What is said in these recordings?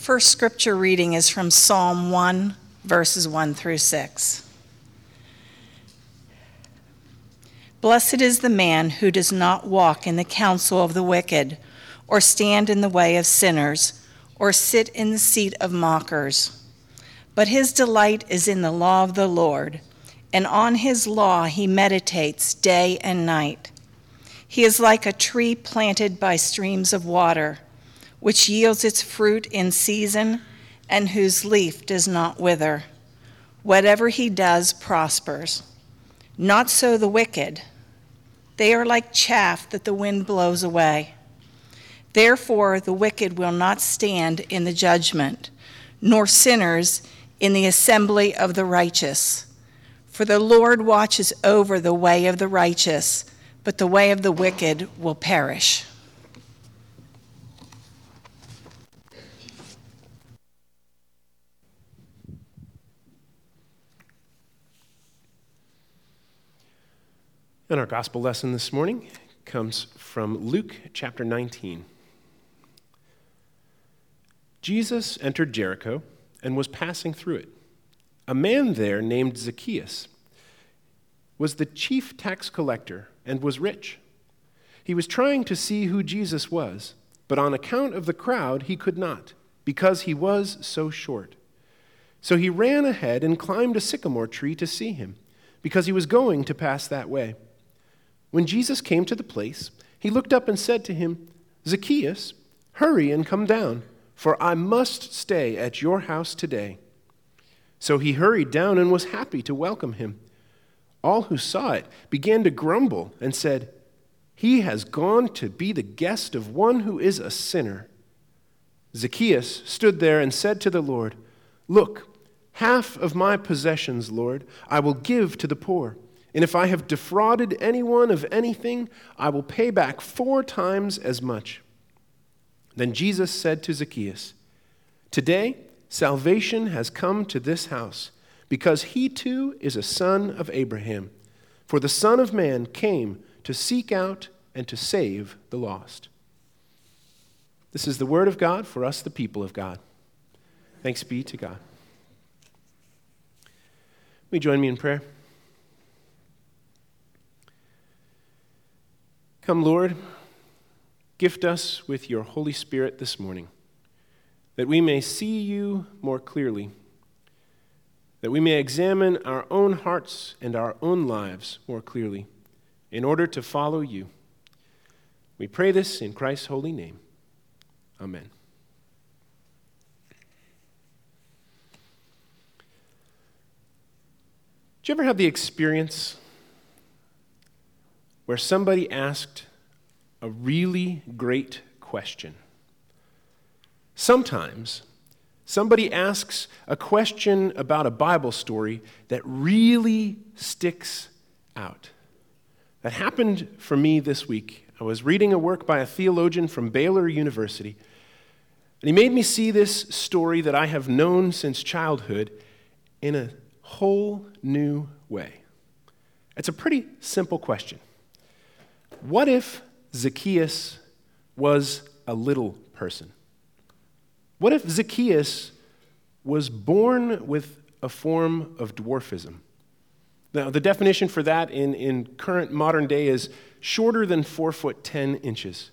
first scripture reading is from Psalm 1, verses 1 through 6. Blessed is the man who does not walk in the counsel of the wicked, or stand in the way of sinners, or sit in the seat of mockers. But his delight is in the law of the Lord, and on his law he meditates day and night. He is like a tree planted by streams of water which yields its fruit in season and whose leaf does not wither. Whatever he does prospers. Not so the wicked. They are like chaff that the wind blows away. Therefore, the wicked will not stand in the judgment, nor sinners in the assembly of the righteous. For the Lord watches over the way of the righteous, but the way of the wicked will perish. And our gospel lesson this morning comes from Luke chapter 19. Jesus entered Jericho and was passing through it. A man there named Zacchaeus was the chief tax collector and was rich. He was trying to see who Jesus was, but on account of the crowd, he could not, because he was so short. So he ran ahead and climbed a sycamore tree to see him, because he was going to pass that way. When Jesus came to the place, he looked up and said to him, Zacchaeus, hurry and come down, for I must stay at your house today. So he hurried down and was happy to welcome him. All who saw it began to grumble and said, He has gone to be the guest of one who is a sinner. Zacchaeus stood there and said to the Lord, Look, half of my possessions, Lord, I will give to the poor. And if I have defrauded anyone of anything, I will pay back four times as much. Then Jesus said to Zacchaeus, Today salvation has come to this house, because he too is a son of Abraham. For the Son of Man came to seek out and to save the lost. This is the word of God for us, the people of God. Thanks be to God. Will you join me in prayer? Come, Lord, gift us with your Holy Spirit this morning, that we may see you more clearly, that we may examine our own hearts and our own lives more clearly, in order to follow you. We pray this in Christ's holy name. Amen. Do you ever have the experience where somebody asked a really great question. Sometimes somebody asks a question about a Bible story that really sticks out. That happened for me this week. I was reading a work by a theologian from Baylor University, and he made me see this story that I have known since childhood in a whole new way. It's a pretty simple question. What if Zacchaeus was a little person? What if Zacchaeus was born with a form of dwarfism? Now, the definition for that in, in current modern day is shorter than four foot ten inches.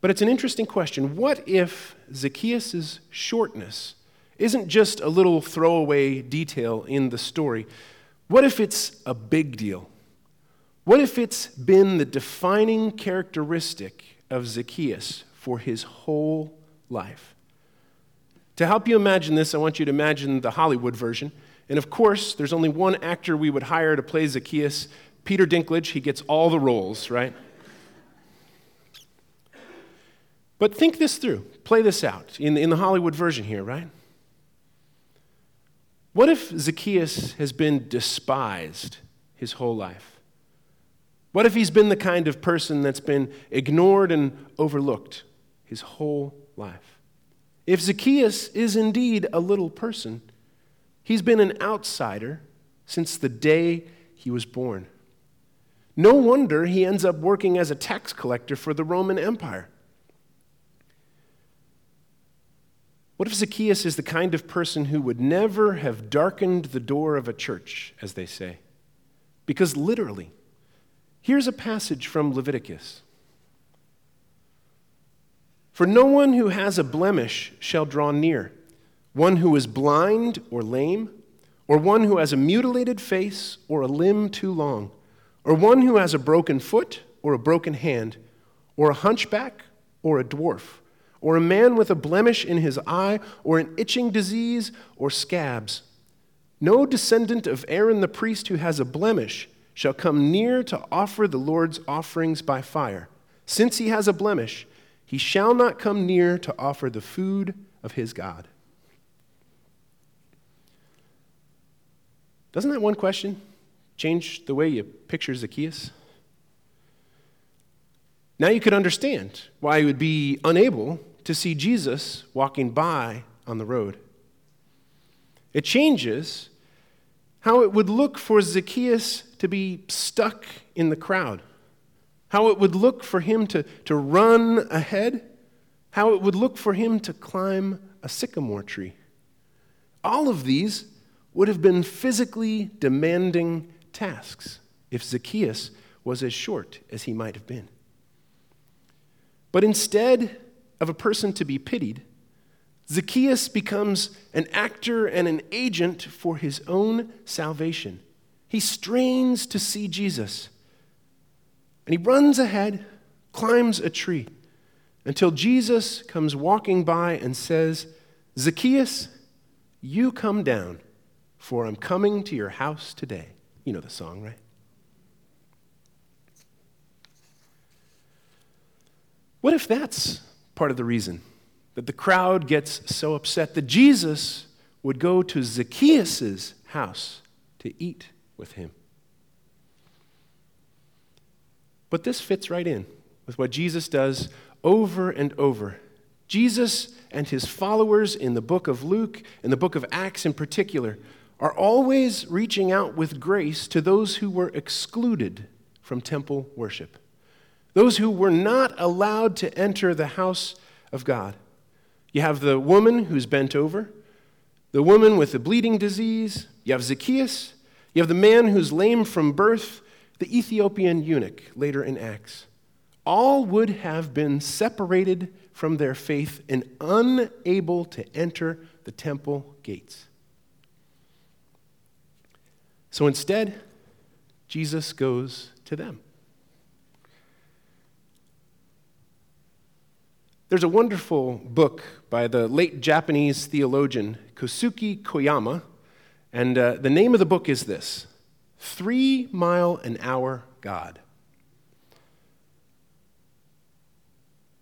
But it's an interesting question. What if Zacchaeus' shortness isn't just a little throwaway detail in the story? What if it's a big deal? What if it's been the defining characteristic of Zacchaeus for his whole life? To help you imagine this, I want you to imagine the Hollywood version. And of course, there's only one actor we would hire to play Zacchaeus Peter Dinklage. He gets all the roles, right? But think this through. Play this out in, in the Hollywood version here, right? What if Zacchaeus has been despised his whole life? What if he's been the kind of person that's been ignored and overlooked his whole life? If Zacchaeus is indeed a little person, he's been an outsider since the day he was born. No wonder he ends up working as a tax collector for the Roman Empire. What if Zacchaeus is the kind of person who would never have darkened the door of a church, as they say? Because literally, here's a passage from Leviticus For no one who has a blemish shall draw near, one who is blind or lame, or one who has a mutilated face or a limb too long, or one who has a broken foot or a broken hand, or a hunchback or a dwarf or a man with a blemish in his eye, or an itching disease, or scabs. No descendant of Aaron the priest who has a blemish shall come near to offer the Lord's offerings by fire. Since he has a blemish, he shall not come near to offer the food of his God. Doesn't that one question change the way you picture Zacchaeus? Now you could understand why he would be unable to see Jesus walking by on the road. It changes how it would look for Zacchaeus to be stuck in the crowd, how it would look for him to, to run ahead, how it would look for him to climb a sycamore tree. All of these would have been physically demanding tasks if Zacchaeus was as short as he might have been. But instead, of a person to be pitied, Zacchaeus becomes an actor and an agent for his own salvation. He strains to see Jesus. And he runs ahead, climbs a tree, until Jesus comes walking by and says, Zacchaeus, you come down, for I'm coming to your house today. You know the song, right? What if that's part of the reason that the crowd gets so upset that Jesus would go to Zacchaeus' house to eat with him. But this fits right in with what Jesus does over and over. Jesus and his followers in the book of Luke and the book of Acts in particular are always reaching out with grace to those who were excluded from temple worship those who were not allowed to enter the house of God. You have the woman who's bent over, the woman with the bleeding disease, you have Zacchaeus, you have the man who's lame from birth, the Ethiopian eunuch later in Acts. All would have been separated from their faith and unable to enter the temple gates. So instead, Jesus goes to them. There's a wonderful book by the late Japanese theologian Kosuke Koyama, and uh, the name of the book is this Three Mile an Hour God.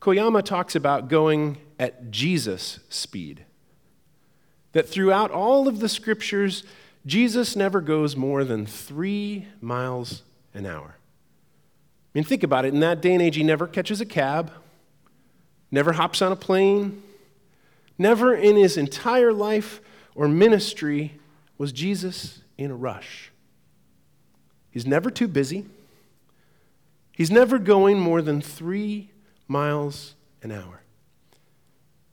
Koyama talks about going at Jesus' speed. That throughout all of the scriptures, Jesus never goes more than three miles an hour. I mean, think about it. In that day and age, he never catches a cab never hops on a plane. Never in his entire life or ministry was Jesus in a rush. He's never too busy. He's never going more than three miles an hour.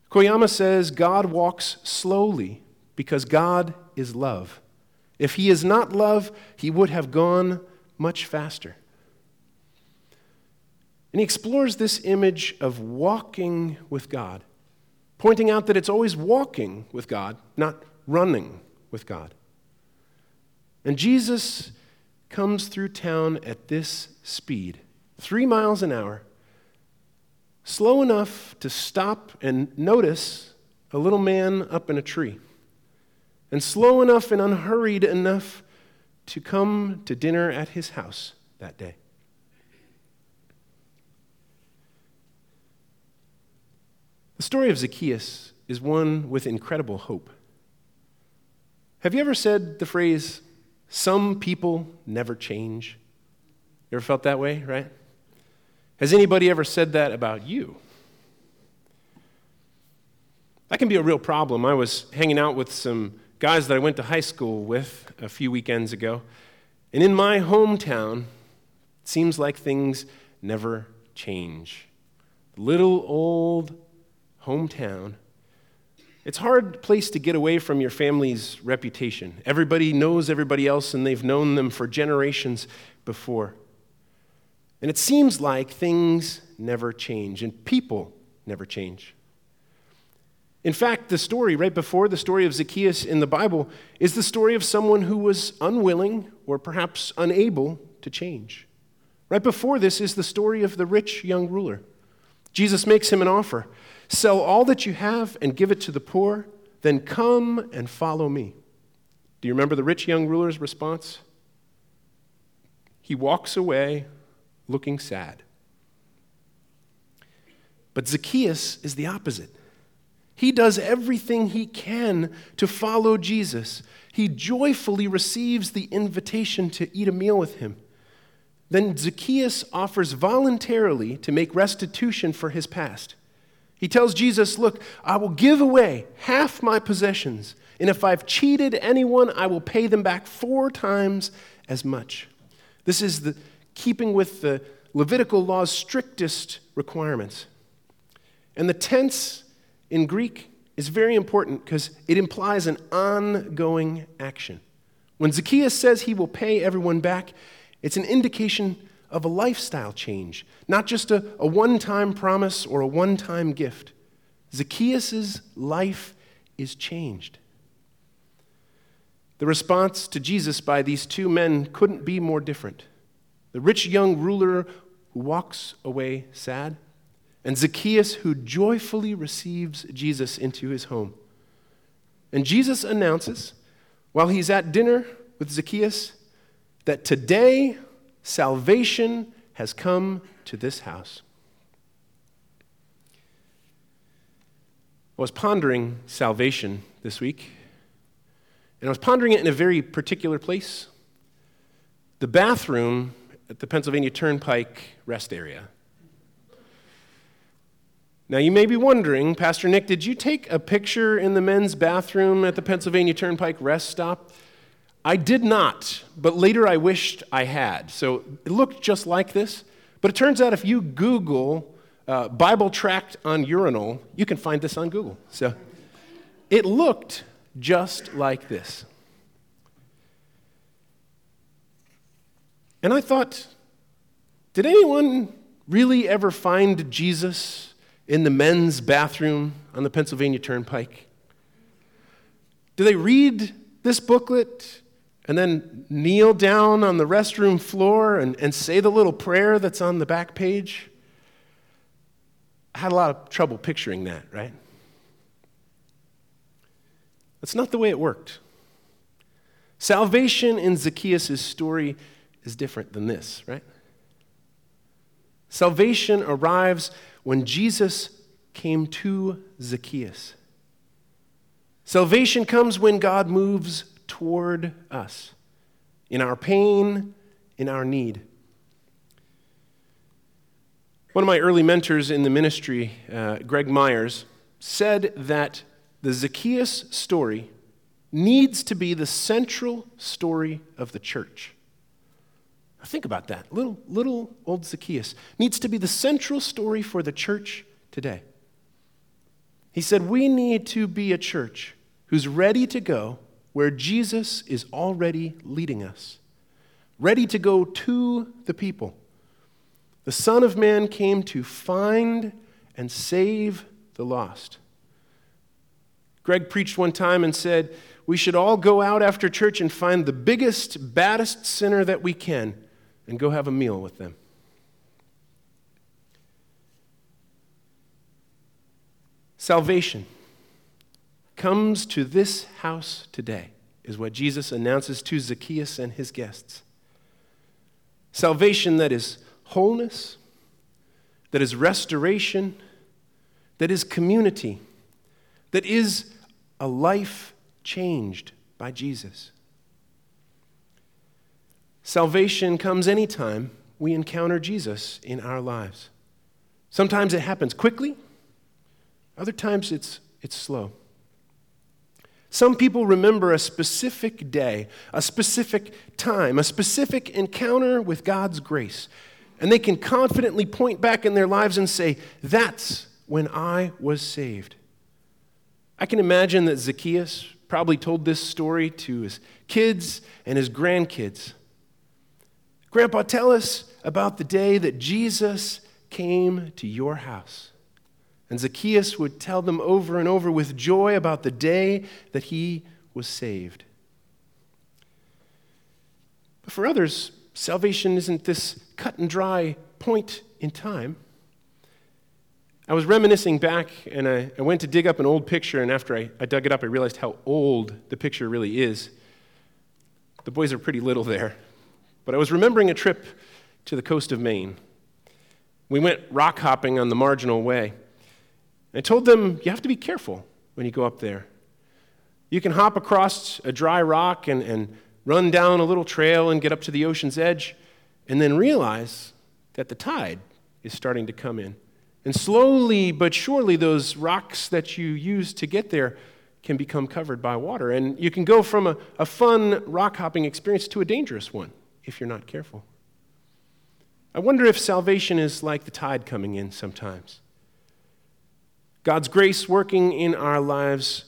Koyama says God walks slowly because God is love. If he is not love, he would have gone much faster. And he explores this image of walking with God, pointing out that it's always walking with God, not running with God. And Jesus comes through town at this speed, three miles an hour, slow enough to stop and notice a little man up in a tree, and slow enough and unhurried enough to come to dinner at his house that day. The story of Zacchaeus is one with incredible hope. Have you ever said the phrase, some people never change? You ever felt that way, right? Has anybody ever said that about you? That can be a real problem. I was hanging out with some guys that I went to high school with a few weekends ago, and in my hometown, it seems like things never change. Little old hometown It's a hard place to get away from your family's reputation. Everybody knows everybody else, and they've known them for generations before. And it seems like things never change, and people never change. In fact, the story right before the story of Zacchaeus in the Bible is the story of someone who was unwilling or perhaps unable to change. Right before this is the story of the rich young ruler. Jesus makes him an offer sell all that you have and give it to the poor, then come and follow me. Do you remember the rich young ruler's response? He walks away looking sad. But Zacchaeus is the opposite. He does everything he can to follow Jesus. He joyfully receives the invitation to eat a meal with him. Then Zacchaeus offers voluntarily to make restitution for his past. He tells Jesus, Look, I will give away half my possessions, and if I've cheated anyone, I will pay them back four times as much. This is the keeping with the Levitical law's strictest requirements. And the tense in Greek is very important because it implies an ongoing action. When Zacchaeus says he will pay everyone back, it's an indication of a lifestyle change, not just a, a one time promise or a one time gift. Zacchaeus' life is changed. The response to Jesus by these two men couldn't be more different. The rich young ruler who walks away sad, and Zacchaeus, who joyfully receives Jesus into his home. And Jesus announces, while he's at dinner with Zacchaeus, that today salvation has come to this house. I was pondering salvation this week, and I was pondering it in a very particular place the bathroom at the Pennsylvania Turnpike rest area. Now, you may be wondering, Pastor Nick, did you take a picture in the men's bathroom at the Pennsylvania Turnpike rest stop? I did not, but later I wished I had. So it looked just like this. But it turns out if you Google uh, Bible tract on urinal, you can find this on Google. So it looked just like this. And I thought, did anyone really ever find Jesus in the men's bathroom on the Pennsylvania Turnpike? Do they read this booklet and then kneel down on the restroom floor and, and say the little prayer that's on the back page? I had a lot of trouble picturing that, right? That's not the way it worked. Salvation in Zacchaeus' story is different than this, right? Salvation arrives when Jesus came to Zacchaeus. Salvation comes when God moves toward us in our pain, in our need. One of my early mentors in the ministry, uh, Greg Myers, said that the Zacchaeus story needs to be the central story of the church. Think about that. Little, little old Zacchaeus needs to be the central story for the church today. He said, We need to be a church who's ready to go where Jesus is already leading us, ready to go to the people. The Son of Man came to find and save the lost. Greg preached one time and said, We should all go out after church and find the biggest, baddest sinner that we can and go have a meal with them. Salvation comes to this house today, is what Jesus announces to Zacchaeus and his guests. Salvation that is wholeness, that is restoration, that is community, that is a life changed by Jesus. Salvation comes anytime we encounter Jesus in our lives. Sometimes it happens quickly, other times it's, it's slow. Some people remember a specific day, a specific time, a specific encounter with God's grace, and they can confidently point back in their lives and say, That's when I was saved. I can imagine that Zacchaeus probably told this story to his kids and his grandkids. Grandpa, tell us about the day that Jesus came to your house. And Zacchaeus would tell them over and over with joy about the day that he was saved. But for others, salvation isn't this cut and dry point in time. I was reminiscing back and I, I went to dig up an old picture, and after I, I dug it up, I realized how old the picture really is. The boys are pretty little there. But I was remembering a trip to the coast of Maine. We went rock hopping on the marginal way. I told them, you have to be careful when you go up there. You can hop across a dry rock and, and run down a little trail and get up to the ocean's edge, and then realize that the tide is starting to come in. And slowly but surely, those rocks that you use to get there can become covered by water. And you can go from a, a fun rock hopping experience to a dangerous one if you're not careful. I wonder if salvation is like the tide coming in sometimes. God's grace working in our lives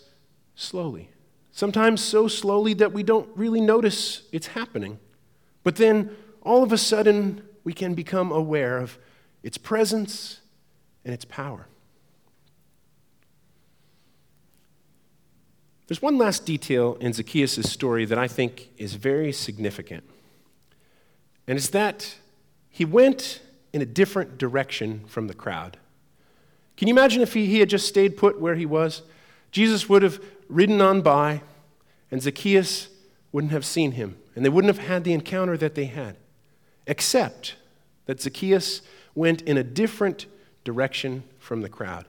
slowly. Sometimes so slowly that we don't really notice it's happening. But then all of a sudden, we can become aware of its presence and its power. There's one last detail in Zacchaeus' story that I think is very significant. And it's that he went in a different direction from the crowd. Can you imagine if he, he had just stayed put where he was? Jesus would have ridden on by, and Zacchaeus wouldn't have seen him, and they wouldn't have had the encounter that they had, except that Zacchaeus went in a different direction from the crowd.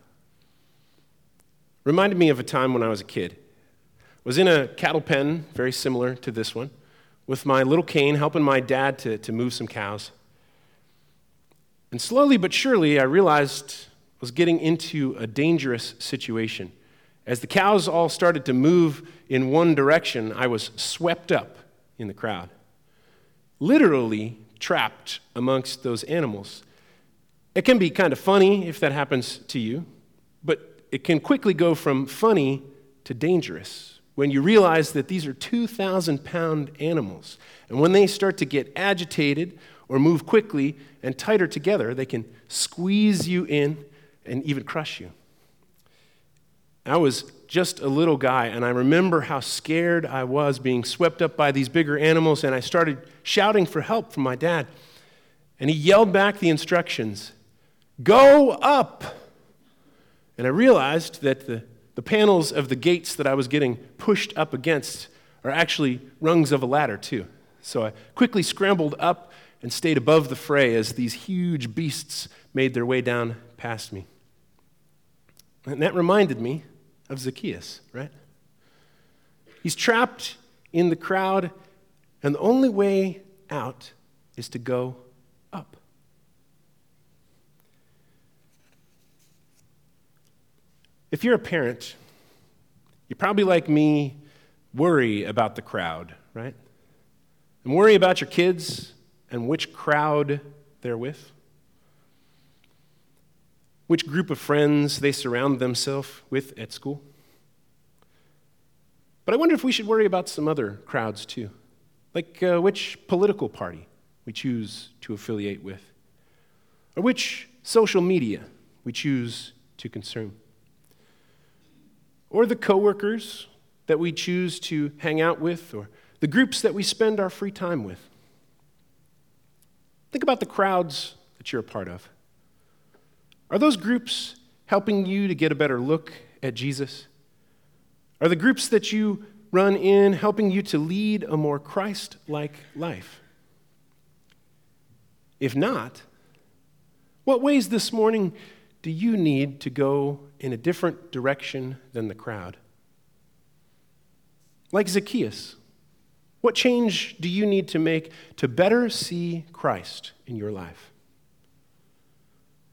Reminded me of a time when I was a kid. I Was in a cattle pen, very similar to this one, with my little cane helping my dad to, to move some cows. And slowly but surely, I realized was getting into a dangerous situation. As the cows all started to move in one direction, I was swept up in the crowd, literally trapped amongst those animals. It can be kind of funny if that happens to you, but it can quickly go from funny to dangerous when you realize that these are 2,000 pound animals. And when they start to get agitated or move quickly and tighter together, they can squeeze you in and even crush you. I was just a little guy, and I remember how scared I was being swept up by these bigger animals, and I started shouting for help from my dad. And he yelled back the instructions Go up! And I realized that the, the panels of the gates that I was getting pushed up against are actually rungs of a ladder, too. So I quickly scrambled up and stayed above the fray as these huge beasts made their way down past me. And that reminded me of Zacchaeus, right? He's trapped in the crowd, and the only way out is to go up. If you're a parent, you probably, like me, worry about the crowd, right? And worry about your kids and which crowd they're with which group of friends they surround themselves with at school. But I wonder if we should worry about some other crowds too, like uh, which political party we choose to affiliate with, or which social media we choose to consume, or the coworkers that we choose to hang out with, or the groups that we spend our free time with. Think about the crowds that you're a part of. Are those groups helping you to get a better look at Jesus? Are the groups that you run in helping you to lead a more Christ like life? If not, what ways this morning do you need to go in a different direction than the crowd? Like Zacchaeus, what change do you need to make to better see Christ in your life?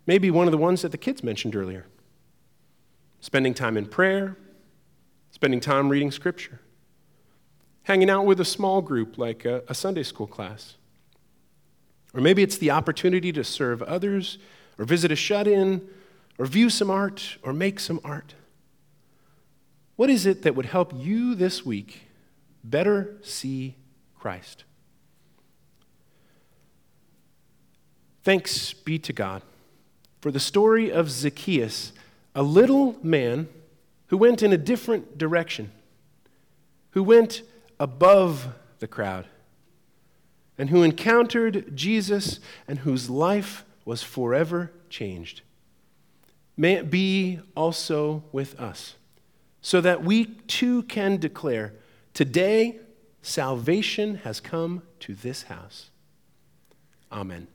Maybe one of the ones that the kids mentioned earlier spending time in prayer, spending time reading scripture, hanging out with a small group like a, a Sunday school class. Or maybe it's the opportunity to serve others, or visit a shut in, or view some art, or make some art. What is it that would help you this week better see Christ? Thanks be to God for the story of Zacchaeus, a little man who went in a different direction, who went above the crowd, and who encountered Jesus and whose life was forever changed. May it be also with us, so that we too can declare today salvation has come to this house. Amen.